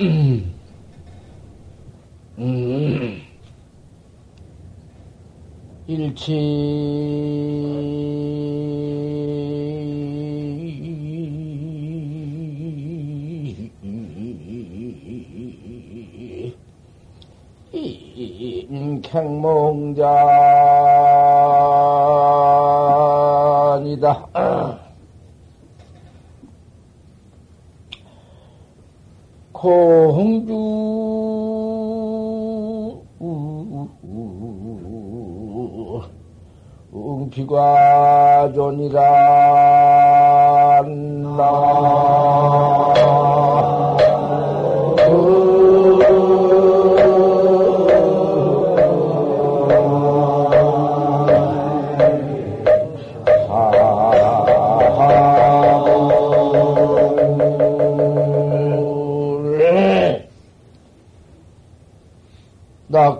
음. 음. 일치 인객몽자니다 공주. 응피과존이라 나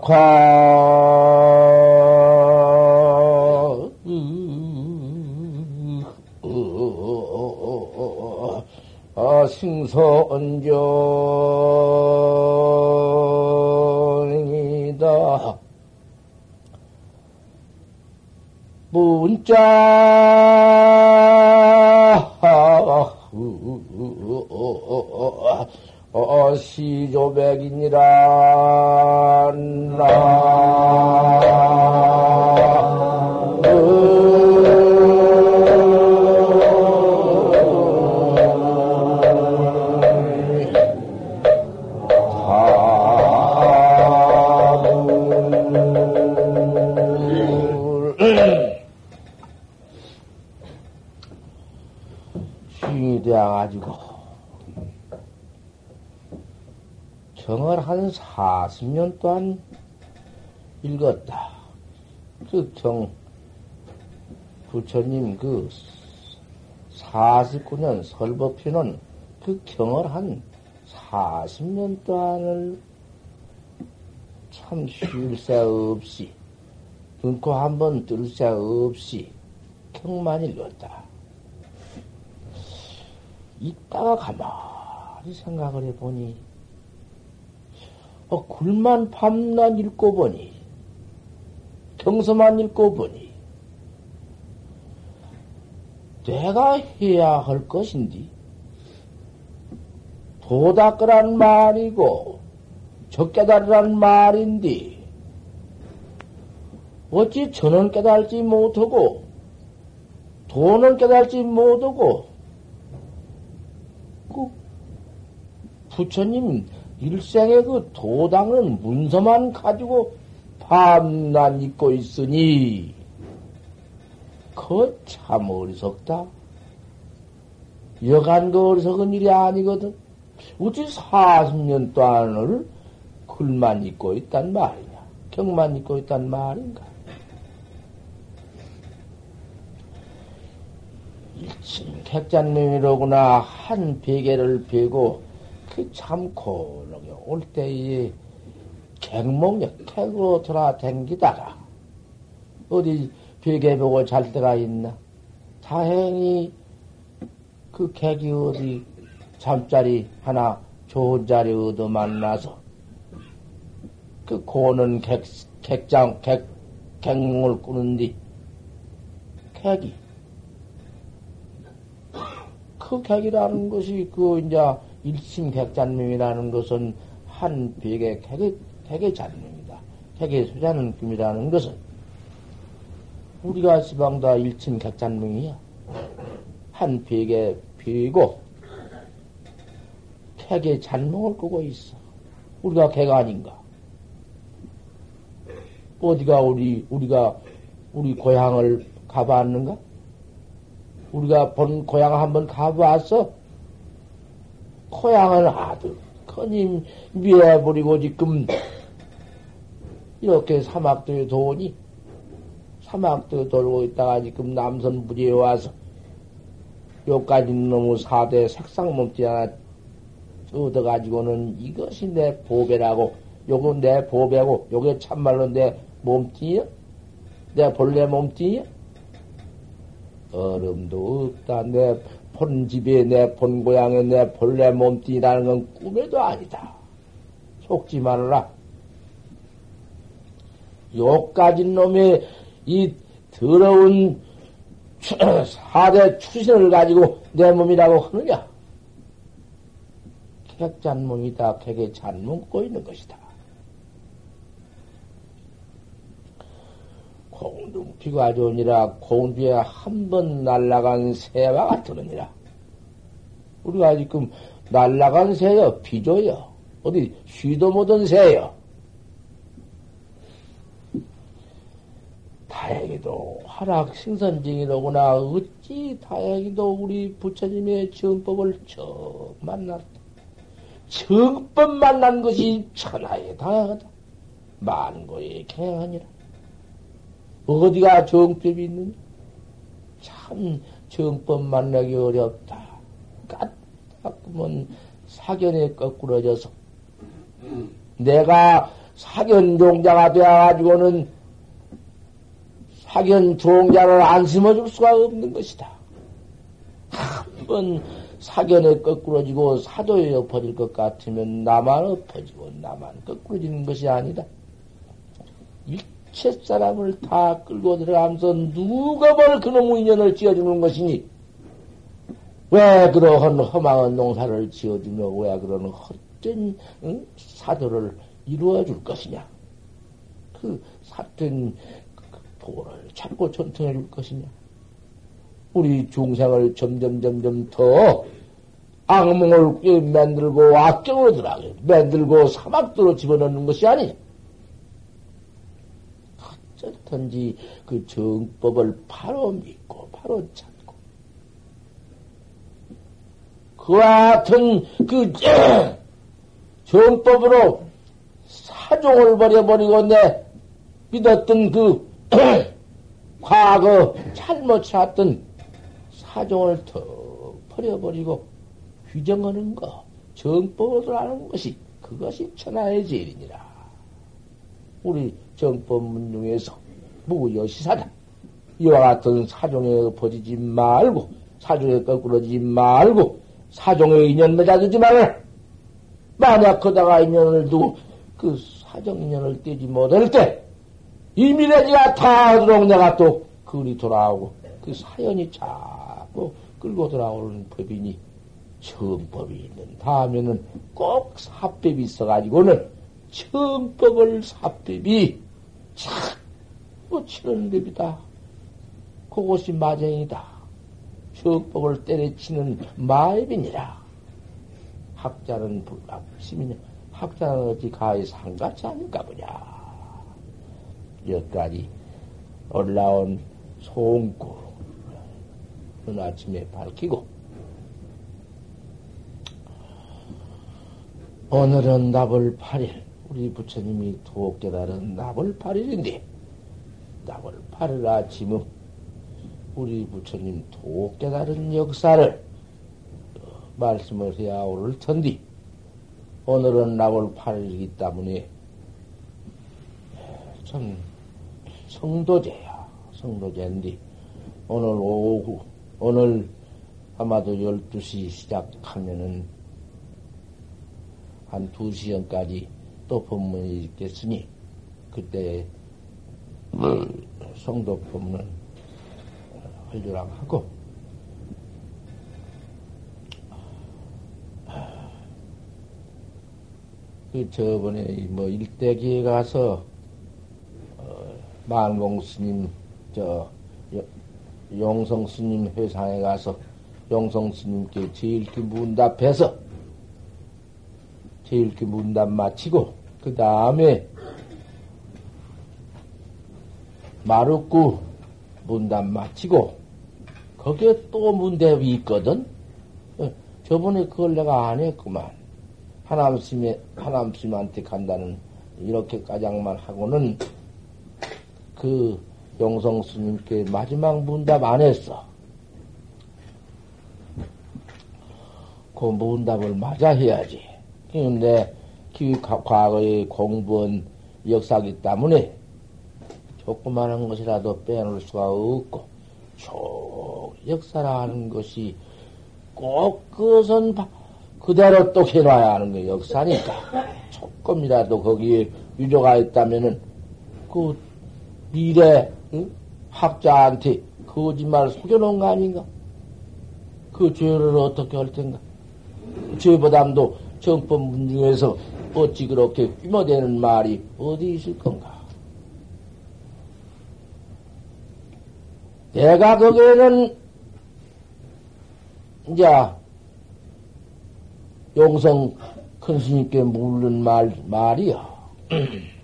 낙화 정을 한 40년 동안 읽었다. 그 정, 부처님 그 49년 설법편은 그 경을 한 40년 동안을 참 쉴 새 없이, 눈코 한번 뜰 새 없이 경만 읽었다. 이따가 가만히 생각을 해보니, 어, 굴만 밤낮 읽고 보니, 경서만 읽고 보니, 내가 해야 할 것인디, 도닦으란 말이고, 적깨달으란 말인디, 어찌 저는 깨달지 못하고, 도는 깨달지 못하고, 그 부처님 일생의 그 도당은 문서만 가지고 밤낮 잊고 있으니, 그 참 어리석다. 여간 그 어리석은 일이 아니거든. 어찌 40년 동안을 글만 잊고 있단 말이냐. 경만 잊고 있단 말인가. 일침 객잔명이로구나 한 베개를 베고 그 참 고르게 올 때에 객몽역 객으로 돌아댕기다가 어디 베개 보고 잘 때가 있나? 다행히 그 객이 어디 잠자리 하나 좋은 자리 얻어 만나서 그 고는 객, 객장, 객, 객몽을 꾸는디 객이 그 객이라는 것이 그 이제 일심 객잔명이라는 것은 한 벽의 객의, 객의 잔명이다. 객의 수자는 금이라는 것은 우리가 시방 다 일심 객잔명이야. 한 벽에 비고 객의 잔명을 꾸고 있어. 우리가 객 아닌가? 어디가 우리, 우리가 우리 고향을 가봤는가? 우리가 본 고향 한번 가보았어? 고향은 아들, 커님 미워버리고 지금 이렇게 사막도에 도니 사막도에 돌고 있다가 지금 남선 부지에 와서 요까지 너무 사대 색상 몸띠 하나 얻어가지고는 이것이 내 보배라고 요건 내 보배고 요게 참말로 내 몸띠야? 내 본래 몸띠야? 얼음도 없다. 내 본 집에 내 본 고향에 내 본래 몸뚱이라는 건 꿈에도 아니다. 속지 말아라. 욕가진 놈의 이 더러운 사대 추신을 가지고 내 몸이라고 하느냐? 객잔 몸이다. 객에 잔몸고 있는 것이다. 공중피가 좋으니라 공중에 한 번 날라간 새와 같으느니라. 우리가 지금 날라간 새요, 비조요. 어디 쉬도 못한 새요. 다행히도 화락 생선징이로구나. 어찌 다행히도 우리 부처님의 정법을 처음 만났다. 정법 만난 것이 천하에 다행하다. 만고의 경향하니라. 어디가 정법이 있느냐? 참 정법 만나기 어렵다. 까딱하면 사견에 거꾸러져서 내가 사견 종자가 되어가지고는 사견 종자를 안 심어줄 수가 없는 것이다. 한번 사견에 거꾸러지고 사도에 엎어질 것 같으면 나만 엎어지고 나만 거꾸러지는 것이 아니다. 일체 사람을 다 끌고 들어가면서 누가 뭘 그놈의 인연을 지어주는 것이니 왜 그러한 험한 농사를 지어주며 왜 그런 헛된 응? 사도를 이루어 줄 것이냐? 그 삿된 도를 찾고 전통해 줄 것이냐? 우리 중생을 점점 점점 더 악몽을 만들고 악경으로 들어가게 만들고 사막도로 집어넣는 것이 아니냐? 어쩐든지 그 정법을 바로 믿고 바로 찾고 그와 같은 그 정법으로 사종을 버려버리고 내 믿었던 그 과거 잘못 찾던 사종을 더 버려버리고 규정하는 거, 정법으로 하는 것이 그것이 천하의 제일이니라. 우리 정법문 중에서 무여시사다. 이와 같은 사종에 퍼지지 말고, 사종에 거꾸러지지 말고, 사종에 인연 맺어두지 말아라. 만약 그다가 인연을 두고 그 사정 인연을 떼지 못할 때, 이미래지가 다하도록 내가 또 그리 돌아오고, 그 사연이 자꾸 끌고 돌아오는 법이니, 정법이 있는 다음에는 꼭 사법이 있어가지고는 정법을 사법이 자꾸 치는 법이다. 그것이 마정이다. 정법을 때려치는 마입이니라. 학자는 불합심이냐. 학자는 어찌 가히 상같이 아닌가 보냐. 여기까지 올라온 송구 오늘 아침에 밝히고 오늘은 나벌 8일 우리 부처님이 도옥 깨달은 나벌 8일인데 나벌 8일 아침은 우리 부처님 도옥 깨달은 역사를 말씀을 해야 오를 텐디. 오늘은 나벌 8일이기 때문에 참 성도제야 성도제인데 오늘 오후 오늘 아마도 12시 시작하면은 한 2시 전까지 또 법문이 있겠으니, 그때 성도 법문을 활주랑 하고, 그 저번에 뭐 일대기에 가서 어, 만공 스님 저 용성 스님 회상에 가서 용성 스님께 제일기 문답해서 제일기 문답 마치고 그 다음에 마루구 문답 마치고 거기에 또 문답이 있거든. 어, 저번에 그걸 내가 안 했구만. 하남스님에 하남스님한테 간다는 이렇게 까장만 하고는 그 용성 스님께 마지막 문답 안 했어. 그 문답을 맞아 해야지. 그런 데그 과거의 공부한 역사기 때문에 조그마한 것이라도 빼놓을 수가 없고, 쭉 역사라는 것이 꼭 그것은 그대로 또 해놔야 하는 게 역사니까. 조금이라도 거기에 유조가 있다면은 그 미래 응? 학자한테 거짓말 속여놓은 거 아닌가? 그 죄를 어떻게 할 텐가? 죄보담도 정법 문 중에서 어찌 그렇게 끼모대는 말이 어디 있을 건가? 내가 거기에는 이제 용성 큰 스님께 물른 말, 말이야.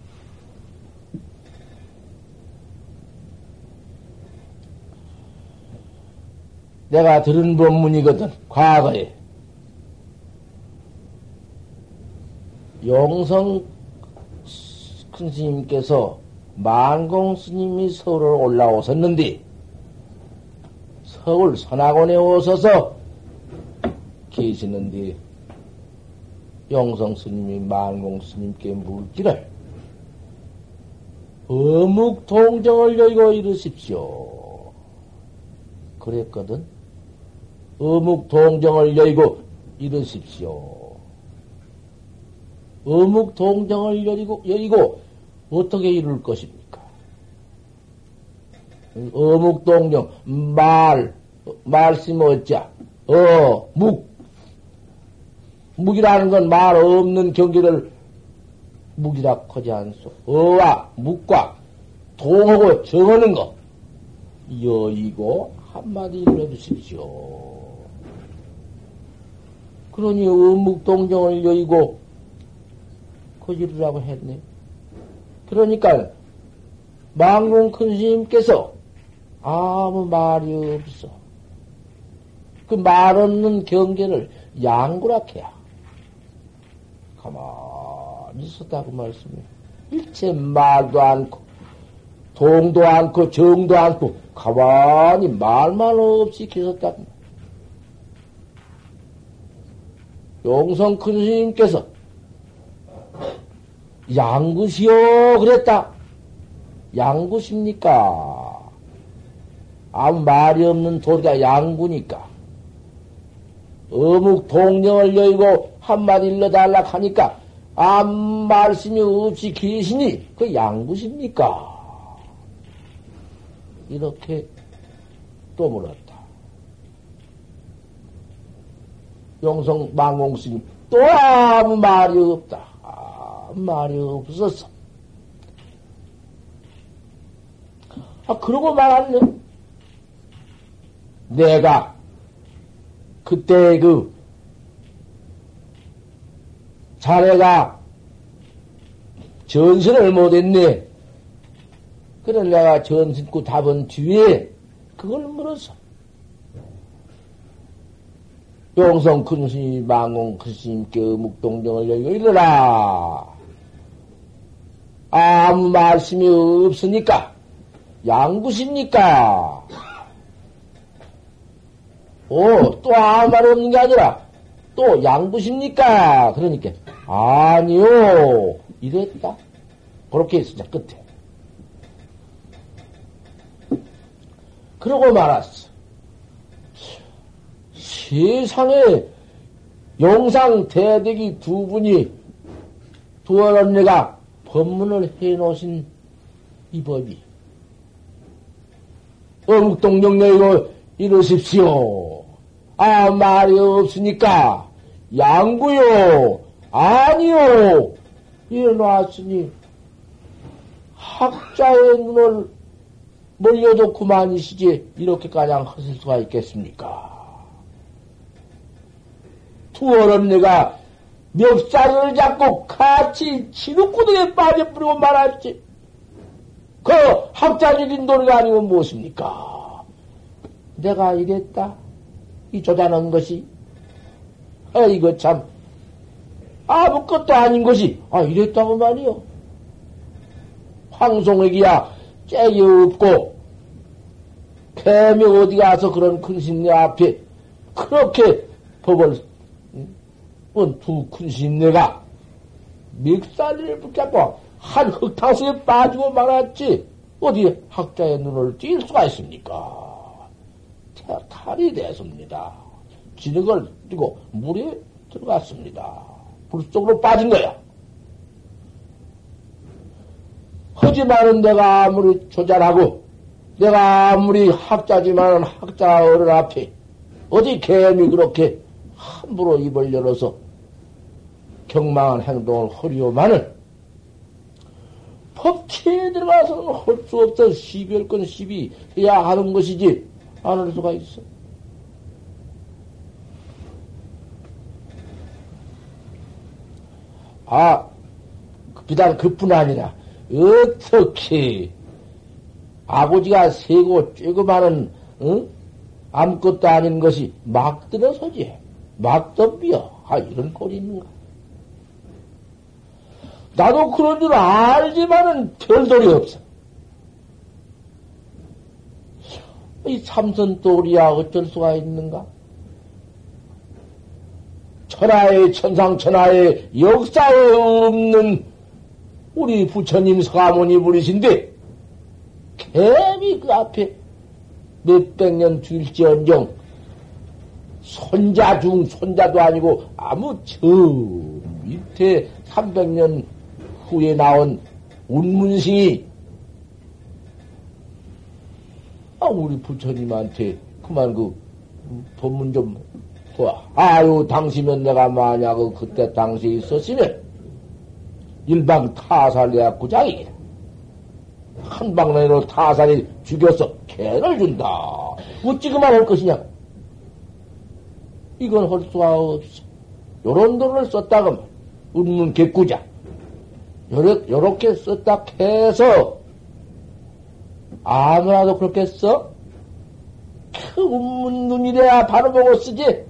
내가 들은 법문이거든, 과거에. 용성 큰 스님께서 만공 스님이 서울을 올라오셨는데, 서울 선악원에 오셔서 계시는데, 용성 스님이 만공 스님께 물기를 어묵 동정을 여의고 이르십시오. 그랬거든. 어묵 동정을 여의고 이르십시오. 어묵 동정을 여의고, 여의고 어떻게 이룰 것입니까? 어묵 동정, 말, 말씀 어자, 어, 묵, 묵이라는 건 말 없는 경계를 묵이라 하지 않소. 어와 묵과 동하고 정하는 거. 여의고 한마디 일러주십시오. 그러니 어묵동정을 여의고 거지르라고 했네. 그러니까 망공 큰 스님께서 아무 말이 없어. 그 말 없는 경계를 양구락해야. 가만히 있었다고 말씀해. 일체 말도 않고, 동도 않고, 정도 않고, 가만히 말만 없이 계셨다고. 용성 큰 스님께서 양구시오 그랬다. 양구십니까? 아무 말이 없는 도리가 양구니까. 어묵 동령을 여의고 한마디 일러달라 하니까 아무 말씀이 없이 계시니 그 양구십니까? 이렇게 또 물었다. 용성 망공스님 또 아무 말이 없다. 말이 없었어. 아, 그러고 말았네. 내가 그때 그 자네가 전신을 못했네. 그래 내가 전신구 답은 뒤에 그걸 물었어. 용성 큰 스님, 망공 큰 스님께 묵동정을 열고 일러라. 아무 말씀이 없으니까 양구십니까? 오, 또 아무 말 없는 게 아니라, 또 양부십니까? 그러니까, 아니요. 이랬다. 그렇게 했어, 끝에. 그러고 말았어. 세상에 용상 대대기 두 분이 두어 언니가 법문을 해 놓으신 이 법이 어묵동정내이고 이러십시오. 아, 말이 없으니까, 양구요, 아니요, 일어났으니, 학자의 눈을 멀려도 그만이시지, 이렇게 가장 하실 수가 있겠습니까? 투어는 내가 멱살을 잡고 같이 치누구등에 빠져버리고 말았지. 그 학자적인 도리가 아니고 무엇입니까? 내가 이랬다. 이 조자는 것이. 아, 이거 참. 아무것도 아닌 것이. 아, 이랬다고 말이요. 황송에기야 째기 없고, 개미 어디 가서 그런 큰신내 앞에 그렇게 법을, 두 큰신 내가 믹살리를 붙잡고 한 흙탕수에 빠지고 말았지. 어디 학자의 눈을 띌 수가 있습니까? 탈이 됐습니다. 진흙을 띄고 물에 들어갔습니다. 불 속으로 빠진 거야. 하지만은 내가 아무리 조잘하고, 내가 아무리 학자지만은 학자 어른 앞에, 어디 개미 그렇게 함부로 입을 열어서 경망한 행동을 하리오마는 법치에 들어가서는 할 수 없어 시별권 시비 해야 하는 것이지. 안 할 수가 있어. 아, 비단 그뿐 아니라 어떻게 아버지가 세고 쬐그마는 응? 아무것도 아닌 것이 막 들어서지. 막 덤비어 아 이런 꼴이 있는가 나도 그런 줄 알지만은 별돌이 없어. 이 삼선돌이야 어쩔 수가 있는가? 천하의 천상 천하의 역사에 없는 우리 부처님 사모니 부리신데 개미 그 앞에 몇백 년 뒤일지언정 손자 중 손자도 아니고 아무 저 밑에 300년 후에 나온 운문승이 아 우리 부처님한테 그만 그 법문 좀 봐. 아유 당시면 내가 만약 그때 당시에 있었으면 일방 타살해갖고 자기 한 방내로 타살이 죽여서 개를 준다. 어찌 그만 할 것이냐? 이건 할 수가 없어. 요런 돈을 썼다고 운문 개꾸자. 요렇게, 요렇게 썼다 해서 아무나도 그렇게 써? 그 운문 눈이래야 바로 보고 쓰지.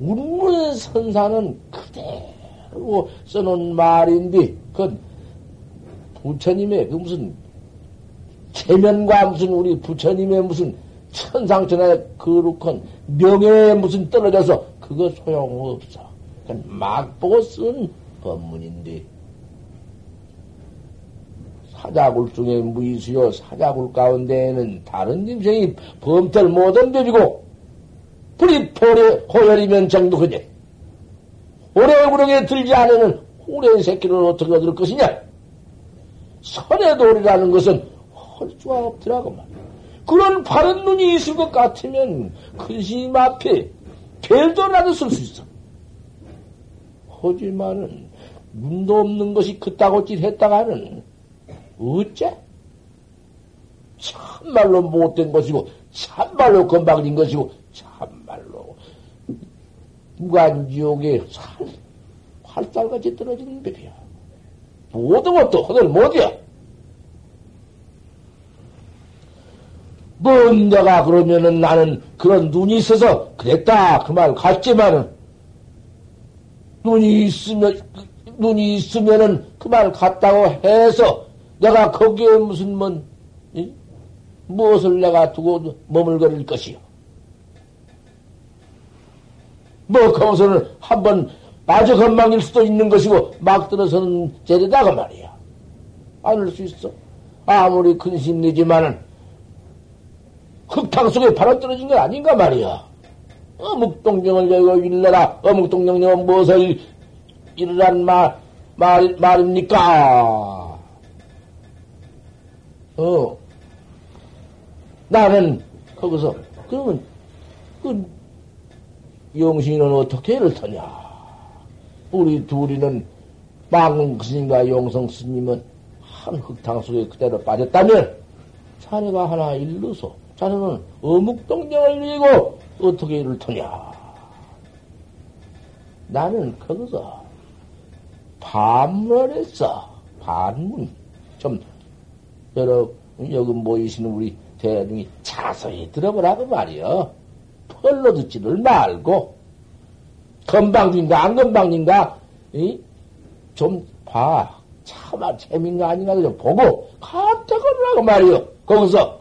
운문 선사는 그대로 써놓은 말인데, 그 부처님의 그 무슨 체면과 무슨 우리 부처님의 무슨 천상천하의 거룩한 명예에 무슨 떨어져서 그거 소용없어. 막 보고 쓴 법문인데 사자굴 중에 무이수요. 사자굴 가운데에는 다른 짐승이 범탈 못한 데비고 불이 포래 호열이면 정도 그제 오래 구렁에 들지 않으면 호래 새끼를 어떻게 얻을 것이냐? 선의 돌이라는 것은 할 수가 없더라고 말 그런 바른 눈이 있을 것 같으면 근심 앞에 별도라도 쓸 수 있어. 하지만은 눈도 없는 것이 그따고 찔했다가는 어째? 참말로 못된 것이고 참말로 건방진 것이고 참말로 무간지옥에 살, 활살같이 떨어지는 법이야. 모든 것도 허들 못이야. 뭐 내가 그러면은 나는 그런 눈이 있어서 그랬다 그 말 같지만은 눈이 있으면 눈이 있으면은 그 말 같다고 해서 내가 거기에 무슨 뭔 이? 무엇을 내가 두고 머물거릴 것이요. 뭐 거기서는 한번 아주 건망일 수도 있는 것이고 막 들어서는 제대다가 말이야. 안을 수 있어. 아무리 근심이지만은 흙탕 속에 바로 떨어진 건 아닌가 말이야. 어묵동정을 여기고 일러라. 어묵동정은 무엇을 이르란 말, 말, 말입니까? 어. 나는 거기서, 그러면, 그, 영신은 어떻게 이를 터냐? 우리 둘이는 망공 스님과 용성 스님은 한 흙탕 속에 그대로 빠졌다면, 자네가 하나 일러서, 자네는 어묵동정을 이고 어떻게 이를 터냐? 나는 거기서 반문을 했어. 반문. 좀, 여러, 여기 모이시는 우리 대중이 자세히 들어보라고 말이여. 펄로 듣지를 말고, 건방진가, 안 건방진가, 이? 좀 봐. 참아, 재밌가 아닌가, 좀 보고, 가택하라고 말이여. 거기서.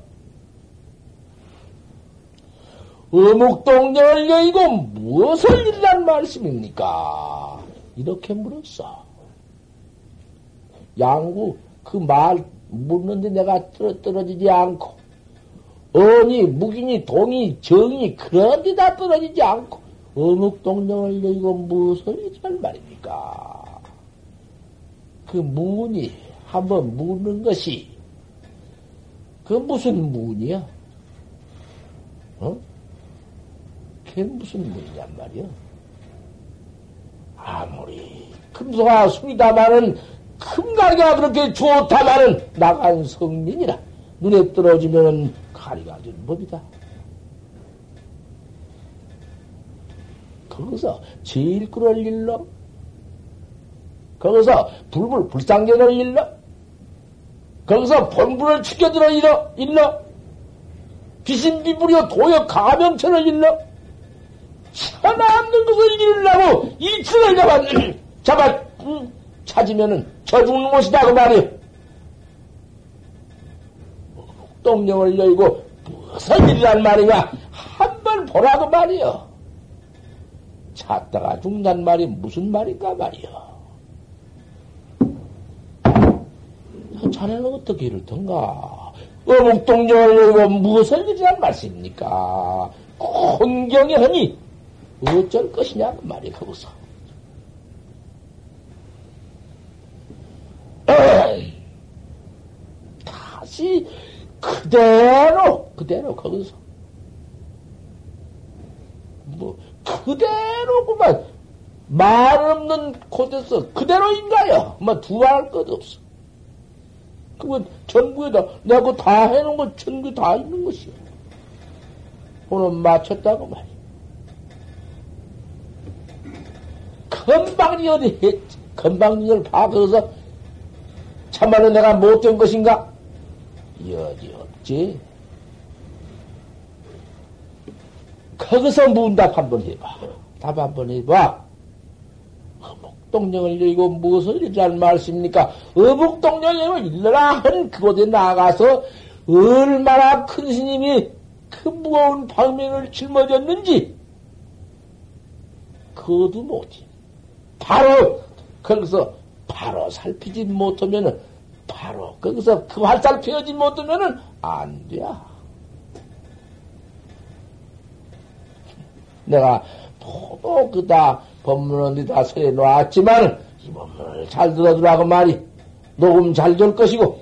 어묵동정을 여의고 무엇을 일란 말씀입니까? 이렇게 물었어. 양구 그 말 묻는데 내가 떨어, 떨어지지 않고 언이, 무기니, 동이, 정이, 그런 데다 떨어지지 않고, 어묵 동정을 여기고 무엇을 이란 말입니까? 그 문이 한번 묻는 것이, 그 무슨 문이야? 어? 그게 무슨 문이냔 말이야? 아무리 금소가 숨이다마는 금가리가 그렇게 좋다마는 나간 성민이라 눈에 떨어지면은 가리가 된 법이다. 거기서 제일 끌을 일러? 거기서 불불 불상견을 일러? 거기서 본분을 죽여들어 일러? 일러? 비신비불이여 도역 가명천을 일러? 천없는 것을 일으려고 이층을 잡아, 잡아, 음, 찾으면은 저 죽는 곳이다, 그 말이요. 똥령을 열고 무슨 일이란 말이냐? 한 번 보라고 말이요. 찾다가 죽난 말이 무슨 말인가 말이요. 자네는 어떻게 이럴던가? 어묵동정을 열고 무엇을 일이란 말씀입니까? 혼경이 하니 어쩔 것이냐 그 말이 거기서. 다시 그대로 그대로 거기서 뭐 그대로구만 말 없는 곳에서 그대로인가요? 뭐 두말할 것 없어. 그건 전구에다 내가 그거 다 해놓은 거 전구 다 있는 것이야. 오늘 맞췄다고 말이야. 건방지 어디 했지? 건방지를 봐 거기서 참말로 내가 못된 것인가? 여지 없지. 거기서 문답 한번 해봐. 답 한번 해봐. 어묵동령을 열고 무엇을 일란 말씀입니까? 어묵동령을 일러라 한 그곳에 나가서 얼마나 큰 스님이 그 무거운 방면을 짊어졌는지 그것도 못해. 바로 거기서 바로 살피지 못하면은 바로 거기서 그 활살 피우지 못하면은 안 돼. 내가 도도 그다 법문은 다 서해 놨지만 이 법문을 잘 들어주라고 말이. 녹음 잘 될 것이고.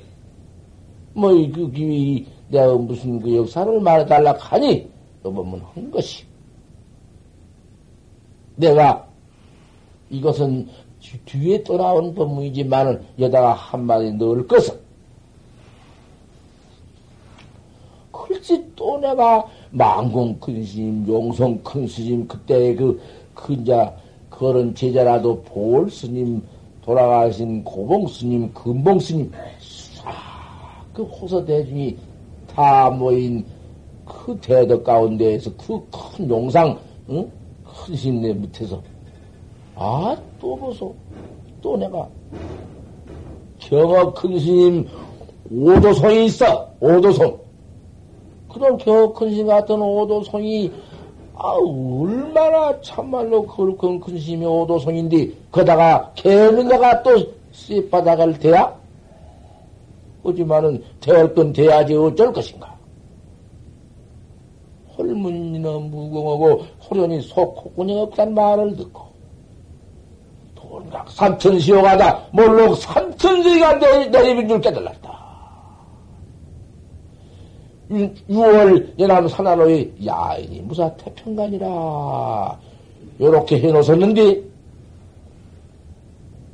뭐그 그, 내가 무슨 그 역사를 말해달라 하니 그 법문 한 것이. 내가 이것은 뒤에 또 나온 법문이지만은 여다가 한마디 넣을 것은 글쎄 또 내가 망공 큰 스님, 용성 큰 스님, 그때 그, 근자, 그런 제자라도 볼 스님, 돌아가신 고봉 스님, 금봉 스님, 아, 그 호서 대중이 다 모인 그 대덕 가운데에서 그 큰 용상, 응? 큰 스님네 밑에서, 아, 또 보소. 또 내가, 경어 큰 스님 오도송이 있어, 오도송. 그런 겨큰 심 같은 오도송이 아 얼마나 참말로 그큰 큰 심이 오도송인데 거다가 개는가가 또 씨바닥을 대야? 하지만은 대할 건 대야지 어쩔 것인가? 홀문이나 무공하고 호련히 속 콧구녕 없단 말을 듣고 삼천시오가다 몰록 삼천시가 내리빈 줄 깨달았다. 6월 연암 산하로의 야인이 무사 태평간이라 요렇게 해놓았는데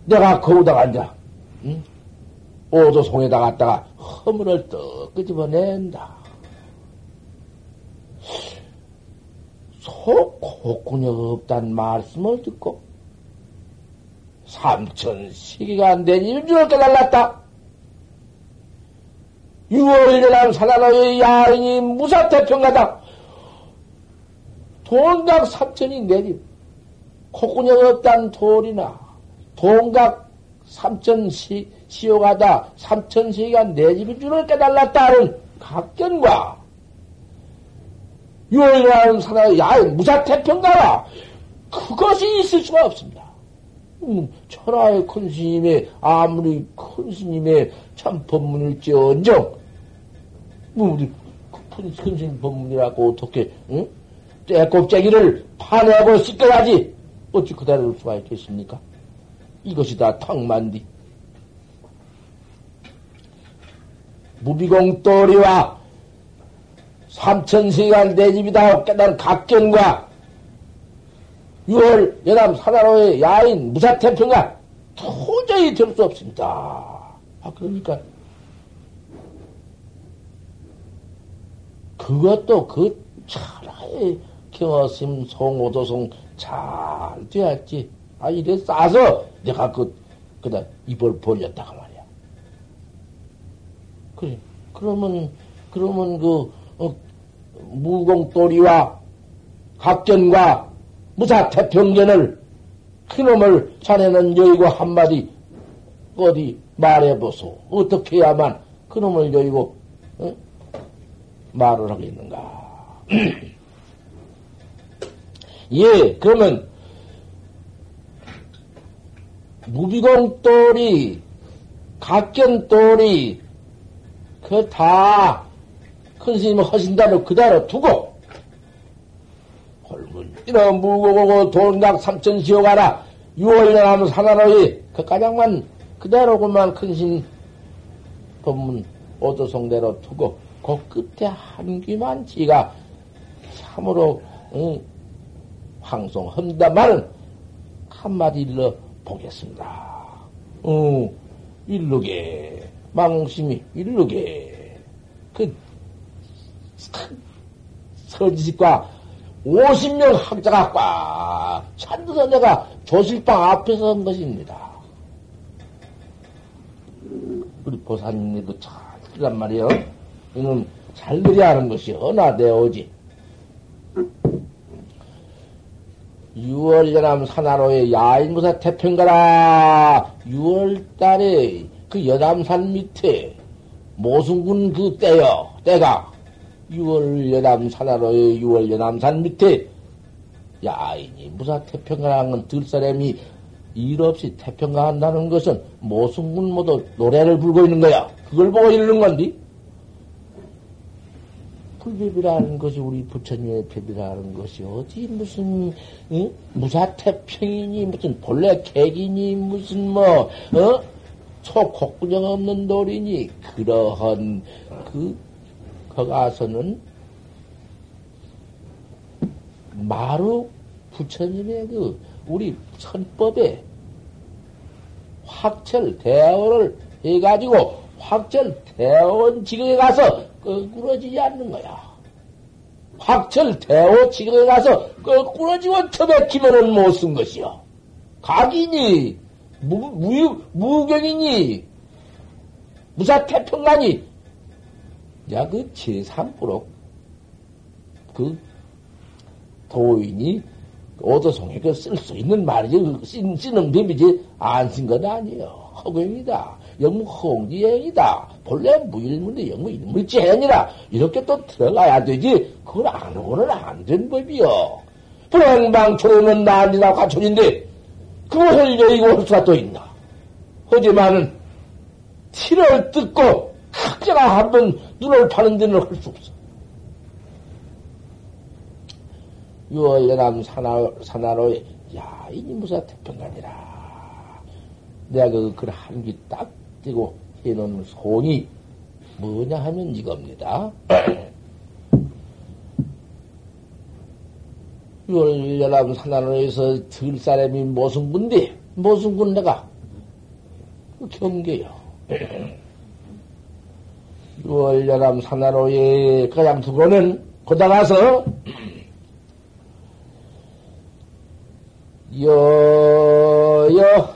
내가 거기다가 앉아 응? 오도송에다 갔다가 허물을 떡 끄집어낸다. 속 콧구녕 없단 말씀을 듣고 삼천 시기가 안된 일주를 깨달았다. 6월 일어난 사나로의 야인이 무사태평가다. 동각 삼천이 내집. 콧구녕 없단 돌이나 동각 삼천 시, 시오가다 삼천 시가 내 집인 줄을 깨달았다는 각견과 6월 일어나는 사나로의 야인 무사태평가라. 그것이 있을 수가 없습니다. 음, 천하의 큰 스님의, 아무리 큰 스님의 참 법문일지언정, 뭐, 우리, 큰신 법문이라고 어떻게, 응? 떼껍쟁이를 파내고 씻겨야지. 어찌 그대로 수가 있겠습니까? 이것이 다 턱만디. 무비공돌이와 삼천세간 내 집이다 깨달은 각견과 6월 연암 사나로의 야인 무사태평가 도저히 될 수 없습니다. 아, 그러니까 그것도 그 차라리 경어심 송오도송 잘 돼야지. 아, 이래 싸서 내가 그, 그다 입을 벌렸다고 말이야. 그래. 그러면, 그러면 그, 어, 무공돌이와 각견과 무사 태평견을 그놈을 자네는 여의고 한마디 어디 말해보소. 어떻게 해야만 그놈을 여의고 어? 말을 하겠는가. 예, 그러면 무비공돌이 각견돌이 그 다 큰 스님을 하신다는 그대로 두고 이런 무고고 돈각 삼천 지어가라 유월년 하면 사나로이 그 가장만 그대로구만 큰신 법문 오도성대로 두고 그 끝에 한 귀만 지가 참으로 응, 황송한다마는 한마디 일러 보겠습니다. 응, 일르게 망심이 일르게 그 서지식과 50명 학자가 꽉 찬드서 내가 조실방 앞에서 한 것입니다. 우리 보사님도 잘 들란 말이요. 이는 잘 들여야 하는 것이 언하되오지. 6월 연암 산하로의 야인무사 태평가라. 6월 달에 그 여담산 밑에 모순군 그 때요. 때가 6월 연암 산 하로의 6월 연암산 밑에 야인이 무사 태평가라는 들사람이 일 없이 태평가 한다는 것은 모순군 모두 노래를 부르고 있는 거야. 그걸 보고 이러는 건디. 불법이라는 것이 우리 부처님의 법이라는 것이 어디 무슨 응? 무사태평이니 무슨 본래 객이니 무슨 뭐 어? 초곡구정 없는 돌이니 그러한 그 거가서는 마루 부처님의 그 우리 선법에 확철 대어를 해가지고 확철 대원 지경에 가서 거꾸러지지 않는 거야. 확철 대오 지경에 가서 거꾸러지고 터백히면은 못 쓴 것이요. 각이니, 무, 무, 무경이니, 무사태평가니, 야, 그 제3부로, 그, 도인이 오도송에 그쓸 수 있는 말이지, 그 쓰, 쓰는 법이지, 안 쓴 건 아니에요. 허경이다. 영무 홍지행이다. 본래 무일문데 영무 일물지행이라 이렇게 또 들어가야 되지. 그걸 안 하고는 안 된 법이요. 불행방초로는 난리나 과천인데 그것을 여의고 할 수가 또 있나. 하지만은 티를 뜯고 각자가 한 번 눈을 파는 데는 할 수 없어. 유월연암 산하, 산하로의 야, 이 무사 태평간이라. 내가 그, 글 한기 딱 띄고 해놓은 소이 뭐냐 하면 이겁니다. 6월 열람 산하로에서 들 사람이 모순군데, 모순군 내가 그 경계요. 6월 열람 산하로에 가장 두고는 거다 가서 여여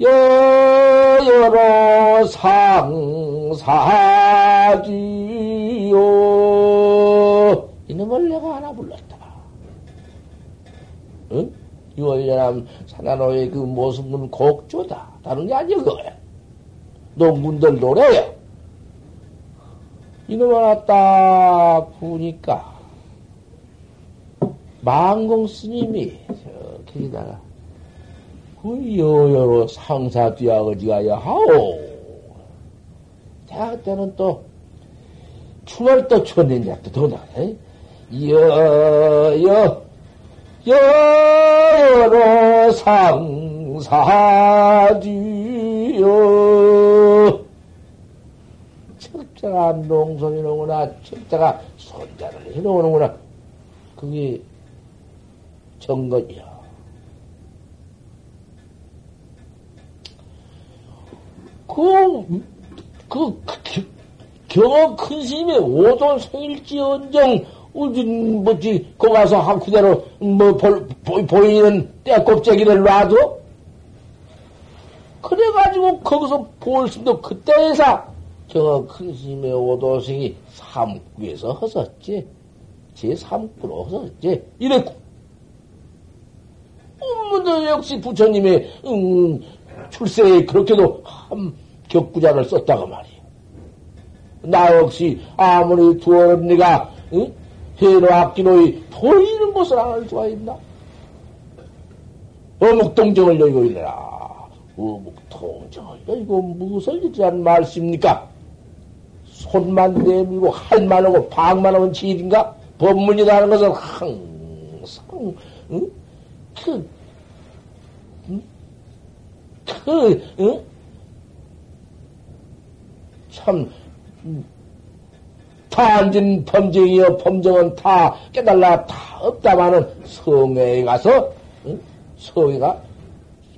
여여로 상사지요. 이놈을 내가 하나 불렀다. 응? 유월연암 산하로의 그 모습은 곡조다. 다른 게 아니야, 그거야. 농군들 노래야. 이놈 하나 딱 부니까, 망공 스님이 저기다가 그 여여로 상사 뒤아거지가야 하오. 자, 그때는 또 춤을 또 췄는지 또 더나네. 여여 여여로 상사지요. 척자가 농손이로구나. 척자가 손자를 해놓는구나. 그게 정거이야. 그, 그, 그 경어 큰 스님의 오돈 생일지언정, 우진, 뭐지, 거 가서 한 그대로, 뭐, 볼, 보, 보이는 떼껍데기를 놔도? 그래가지고 거기서 볼심도 그때에서 경어 큰 스님의 오도생이 삼구에서 허섰지. 제 삼구로 허섰지. 이랬고. 음문도 역시 부처님의, 음, 출세에 그렇게도 한 격구자를 썼다고 말이에요. 나 역시 아무리 두어른 네가 응? 해로 악기노이 보이는 곳을 안할 수가 있나? 어묵동정을 여기고 있느라 어묵동정을 여기고 무엇을 이란 말씀입니까? 손만 내밀고 할만 하고 방만 하면 지일인가? 법문이라는 것은 항상 응? 그, 응? 그 응? 참 탄진 범정이여 범정은 다 깨달라 다 없다마는 성회에 가서 응? 성회가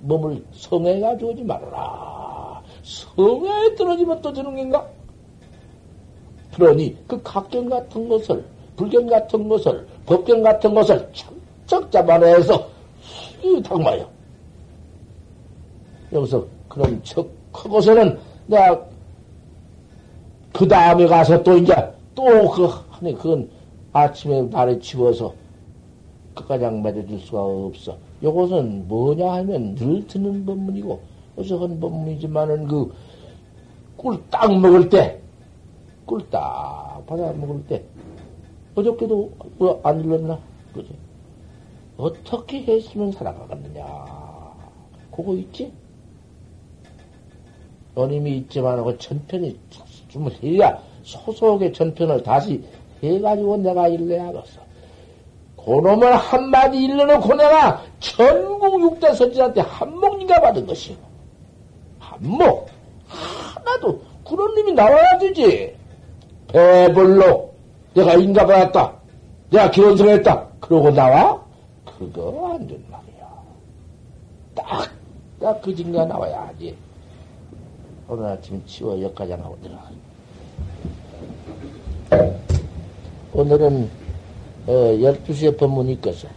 몸을 성회에 가져오지 말아라. 성회에 떨어지면 또 되는 건가? 그러니 그 각경 같은 것을 불경 같은 것을 법경 같은 것을 척척 잡아내서 이 당마요. 여기서 그런 척 크고서는 내가 그 다음에 가서 또 이제 또 그, 아니, 그건 아침에 발에 집어서 끝가장 맺어줄 수가 없어. 요것은 뭐냐 하면 늘 듣는 법문이고, 어서 한 법문이지만은 그, 꿀 딱 먹을 때, 꿀딱 받아 먹을 때, 어저께도 뭐안 일렀나? 그지? 어떻게 했으면 살아가겠느냐? 그거 있지? 어님이 있지만, 그 전편이 좀 해야 소속의 전편을 다시 해가지고 내가 일러야겠어. 그놈을 한마디 일러놓고 내가 전국 육대 선지한테 한목인가 받은 것이요. 한목. 하나도 그런 놈이 나와야 되지. 배불로 내가 인가 받았다. 내가 기원성했다. 그러고 나와? 그거 안 된 말이야. 딱, 딱그 증가 나와야지. 오늘 아침 치워 역가장하고 들어가. 오늘은 어, 12시에 법문이 있겠어.